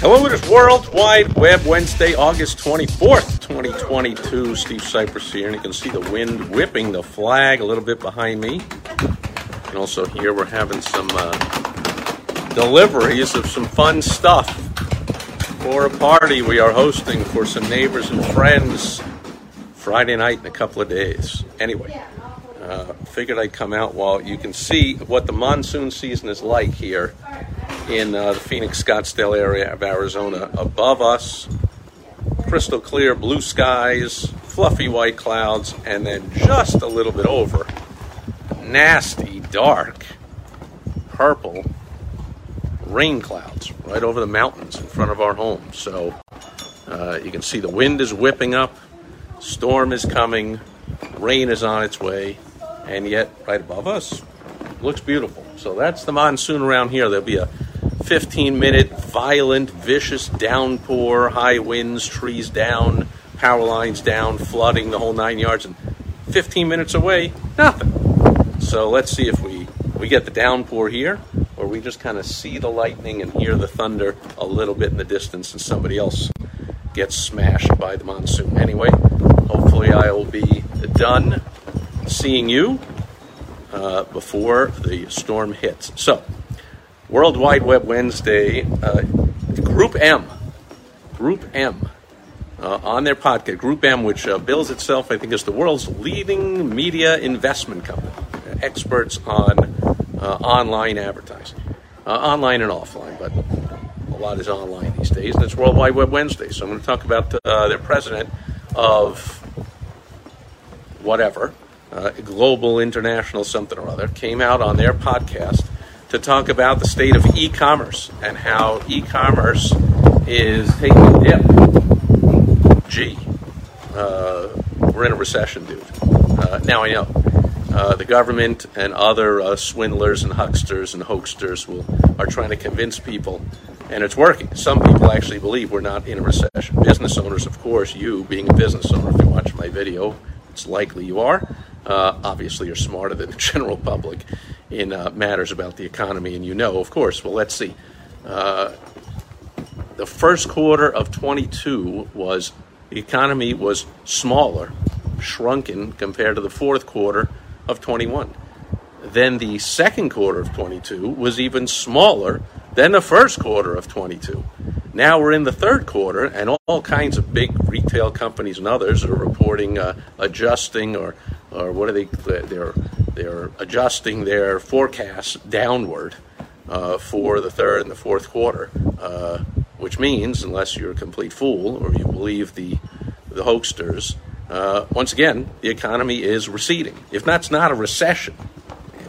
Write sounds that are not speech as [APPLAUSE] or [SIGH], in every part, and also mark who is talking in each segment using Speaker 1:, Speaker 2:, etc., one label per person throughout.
Speaker 1: Hello, it is World Wide Web Wednesday, August 24th, 2022. Steve Sipress here, and you can see the wind whipping the flag a little bit behind me. And also here we're having some uh, deliveries of some fun stuff for a party we are hosting for some neighbors and friends Friday night in a couple of days. Anyway, uh, figured I'd come out while you can see what the monsoon season is like here in uh, the Phoenix Scottsdale area of Arizona. Above us, crystal clear blue skies, fluffy white clouds, and then just a little bit over, nasty, dark, purple rain clouds right over the mountains in front of our home. So uh, you can see the wind is whipping up, storm is coming, rain is on its way, and yet right above us looks beautiful. So that's the monsoon around here. There'll be a 15 minute violent, vicious downpour, high winds, trees down, power lines down, flooding the whole nine yards, and 15 minutes away, nothing. So let's see if we, we get the downpour here, or we just kind of see the lightning and hear the thunder a little bit in the distance, and somebody else gets smashed by the monsoon. Anyway, hopefully I will be done seeing you uh, before the storm hits. So, World Wide Web Wednesday, uh, Group M, Group M, uh, on their podcast, Group M, which uh, bills itself, I think, as the world's leading media investment company, experts on uh, online advertising, uh, online and offline, but a lot is online these days, and it's World Wide Web Wednesday. So I'm going to talk about uh, their president of whatever, global, international, something or other, came out on their podcast to talk about the state of e commerce and how e commerce is taking a dip. Gee, uh, we're in a recession, dude. Uh, now I know. Uh, the government and other uh, swindlers and hucksters and hoaxsters will are trying to convince people, and it's working. Some people actually believe we're not in a recession. Business owners, of course, you being a business owner, if you watch my video, it's likely you are. Uh, obviously, you're smarter than the [LAUGHS] general public in uh, matters about the economy, and you know, of course. Well, let's see. Uh, the first quarter of 22 was the economy was smaller, shrunken compared to the fourth quarter of 21. Then the second quarter of 22 was even smaller than the first quarter of 22. Now we're in the third quarter, and all kinds of big retail companies and others are reporting uh, adjusting or, or what are they? They're they're adjusting their forecasts downward uh, for the third and the fourth quarter, uh, which means, unless you're a complete fool or you believe the the hoaxsters, uh, once again the economy is receding. If that's not a recession,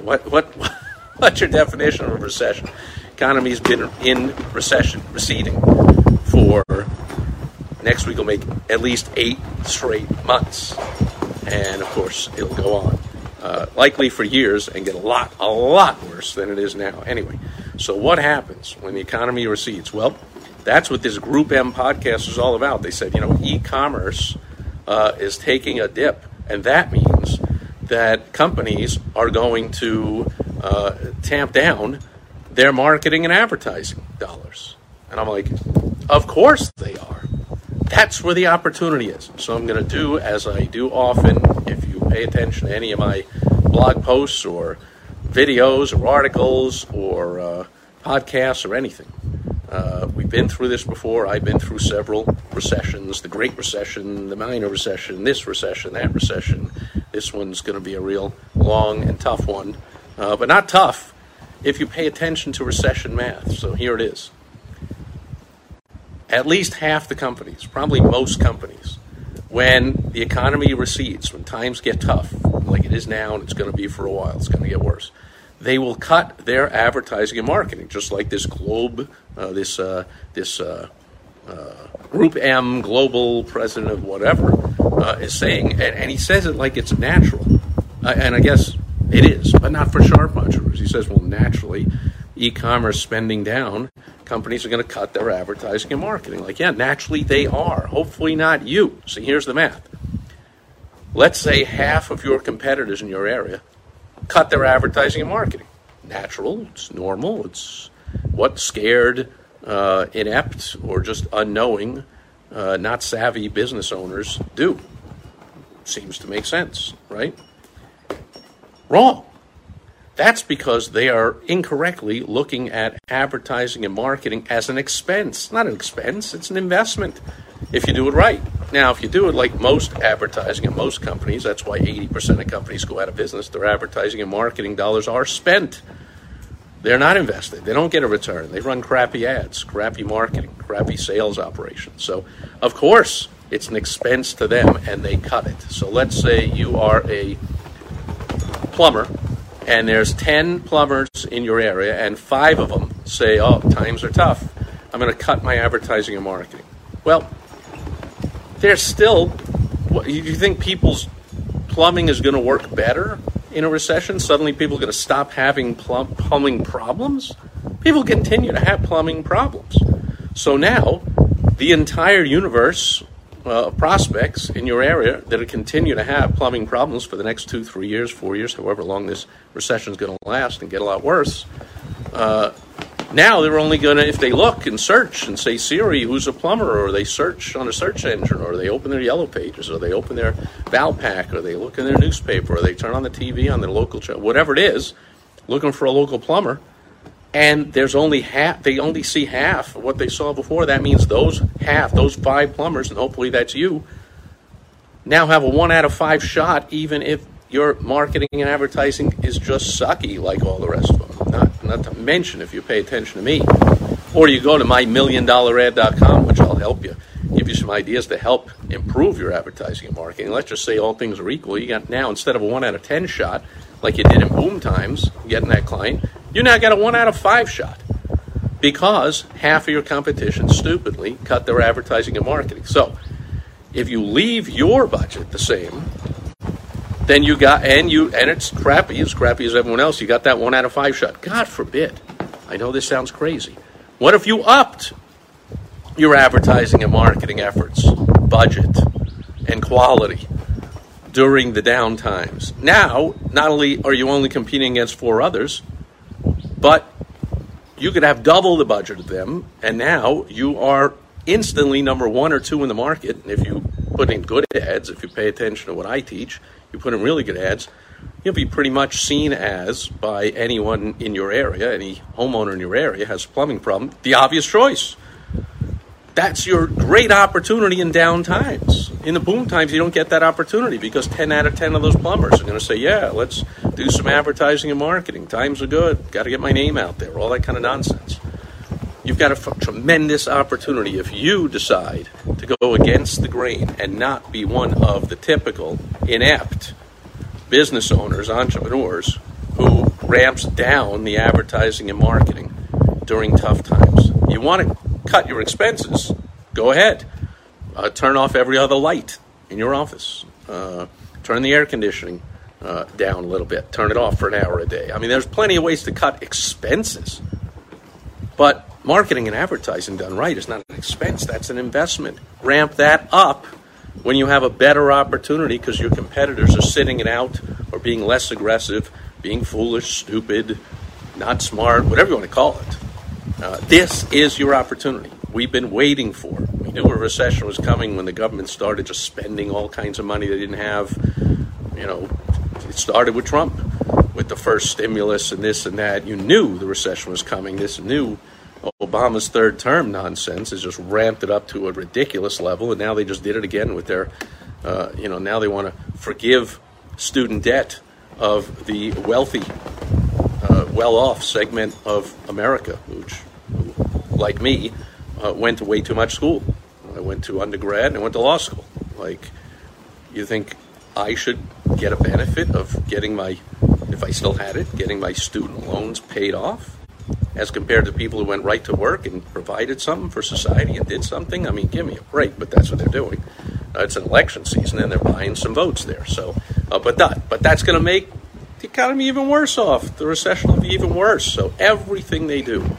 Speaker 1: what what [LAUGHS] what's your definition of a recession? Economy's been in recession, receding for next week will make at least eight straight months, and of course it'll go on uh, likely for years and get a lot, a lot worse than it is now. Anyway, so what happens when the economy recedes? Well, that's what this Group M podcast is all about. They said, you know, e commerce uh, is taking a dip, and that means that companies are going to uh, tamp down their marketing and advertising dollars. And I'm like, of course they are. That's where the opportunity is. So I'm going to do as I do often. Pay attention to any of my blog posts or videos or articles or uh, podcasts or anything. Uh, we've been through this before. I've been through several recessions the Great Recession, the minor recession, this recession, that recession. This one's going to be a real long and tough one, uh, but not tough if you pay attention to recession math. So here it is. At least half the companies, probably most companies, when the economy recedes, when times get tough, like it is now and it's going to be for a while, it's going to get worse, they will cut their advertising and marketing, just like this Globe, uh, this uh, this uh, uh, Group M global president of whatever uh, is saying, and, and, he says it like it's natural. And I guess it is, but not for sharp entrepreneurs. He says, well, naturally, e commerce spending down, companies are going to cut their advertising and marketing. Like, yeah, naturally they are. Hopefully not you. See, here's the math. Let's say half of your competitors in your area cut their advertising and marketing. Natural, it's normal, it's what scared, uh, inept, or just unknowing, uh, not savvy business owners do. Seems to make sense, right? Wrong. That's because they are incorrectly looking at advertising and marketing as an expense. Not an expense, it's an investment if you do it right. Now, if you do it like most advertising and most companies, that's why 80% of companies go out of business. Their advertising and marketing dollars are spent. They're not invested. They don't get a return. They run crappy ads, crappy marketing, crappy sales operations. So, of course, it's an expense to them and they cut it. So, let's say you are a plumber and there's 10 plumbers in your area and five of them say, oh, times are tough. I'm going to cut my advertising and marketing. Well, there's still, what, you think people's plumbing is going to work better in a recession? Suddenly people are going to stop having plum, plumbing problems? People continue to have plumbing problems. So now, the entire universe uh, prospects in your area that continue to have plumbing problems for the next two, three years, four years, however long this recession is going to last and get a lot worse. Uh, now they're only going to, if they look and search and say Siri, who's a plumber, or they search on a search engine, or they open their yellow pages, or they open their Valpak, or they look in their newspaper, or they turn on the TV on their local channel, whatever it is, looking for a local plumber and there's only half they only see half of what they saw before. That means those half those five plumbers and hopefully that's you now have a one out of five shot even if your marketing and advertising is just sucky like all the rest of them. Not, not to mention if you pay attention to me or you go to mymilliondollarad.com which i'll help you give you some ideas to help improve your advertising and marketing. Let's just say all things are equal you got now instead of a one out of ten shot like you did in boom times getting that client you now got a one out of five shot because half of your competition stupidly cut their advertising and marketing. So if you leave your budget the same, then you got and you and it's crappy as crappy as everyone else. You got that one out of five shot. God forbid. I know this sounds crazy. What if you upped your advertising and marketing efforts, budget, and quality during the down times? Now, not only are you only competing against four others, but you could have double the budget of them, and now you are instantly number one or two in the market. And if you put in good ads, if you pay attention to what I teach, you put in really good ads, you'll be pretty much seen as by anyone in your area, any homeowner in your area has a plumbing problem, the obvious choice that's your great opportunity in down times. In the boom times, you don't get that opportunity because 10 out of 10 of those plumbers are going to say, Yeah, let's do some advertising and marketing. Times are good. Got to get my name out there. All that kind of nonsense. You've got a f- tremendous opportunity if you decide to go against the grain and not be one of the typical inept business owners, entrepreneurs who ramps down the advertising and marketing during tough times. You want to cut your expenses, go ahead. Uh, turn off every other light in your office. Uh, turn the air conditioning uh, down a little bit. Turn it off for an hour a day. I mean, there's plenty of ways to cut expenses. But marketing and advertising done right is not an expense, that's an investment. Ramp that up when you have a better opportunity because your competitors are sitting it out or being less aggressive, being foolish, stupid, not smart, whatever you want to call it. Uh, this is your opportunity. We've been waiting for. We knew a recession was coming when the government started just spending all kinds of money they didn't have. You know, it started with Trump, with the first stimulus and this and that. You knew the recession was coming. This new Obama's third term nonsense has just ramped it up to a ridiculous level, and now they just did it again with their, uh, you know, now they want to forgive student debt of the wealthy, well off segment of America, which like me, uh, went to way too much school. I went to undergrad and I went to law school. Like, you think I should get a benefit of getting my, if I still had it, getting my student loans paid off? as compared to people who went right to work and provided something for society and did something. I mean, give me a break, but that's what they're doing. Uh, it's an election season, and they're buying some votes there. So, uh, but that, but that's going to make the economy even worse off. The recession will be even worse. So everything they do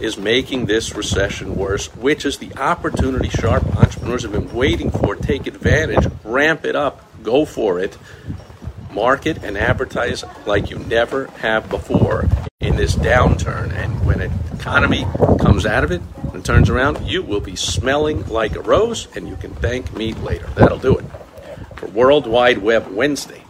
Speaker 1: is making this recession worse, which is the opportunity sharp entrepreneurs have been waiting for. Take advantage, ramp it up, go for it, market and advertise like you never have before in this downturn. And when an economy comes out of it and turns around, you will be smelling like a rose, and you can thank me later. That'll do it for World Wide Web Wednesday.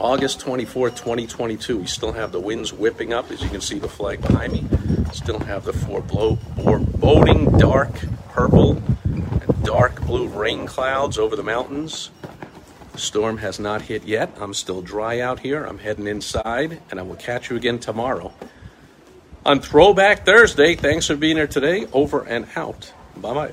Speaker 1: August 24, 2022. We still have the winds whipping up, as you can see the flag behind me. Still have the foreboding dark purple and dark blue rain clouds over the mountains. The storm has not hit yet. I'm still dry out here. I'm heading inside, and I will catch you again tomorrow on Throwback Thursday. Thanks for being here today. Over and out. Bye bye.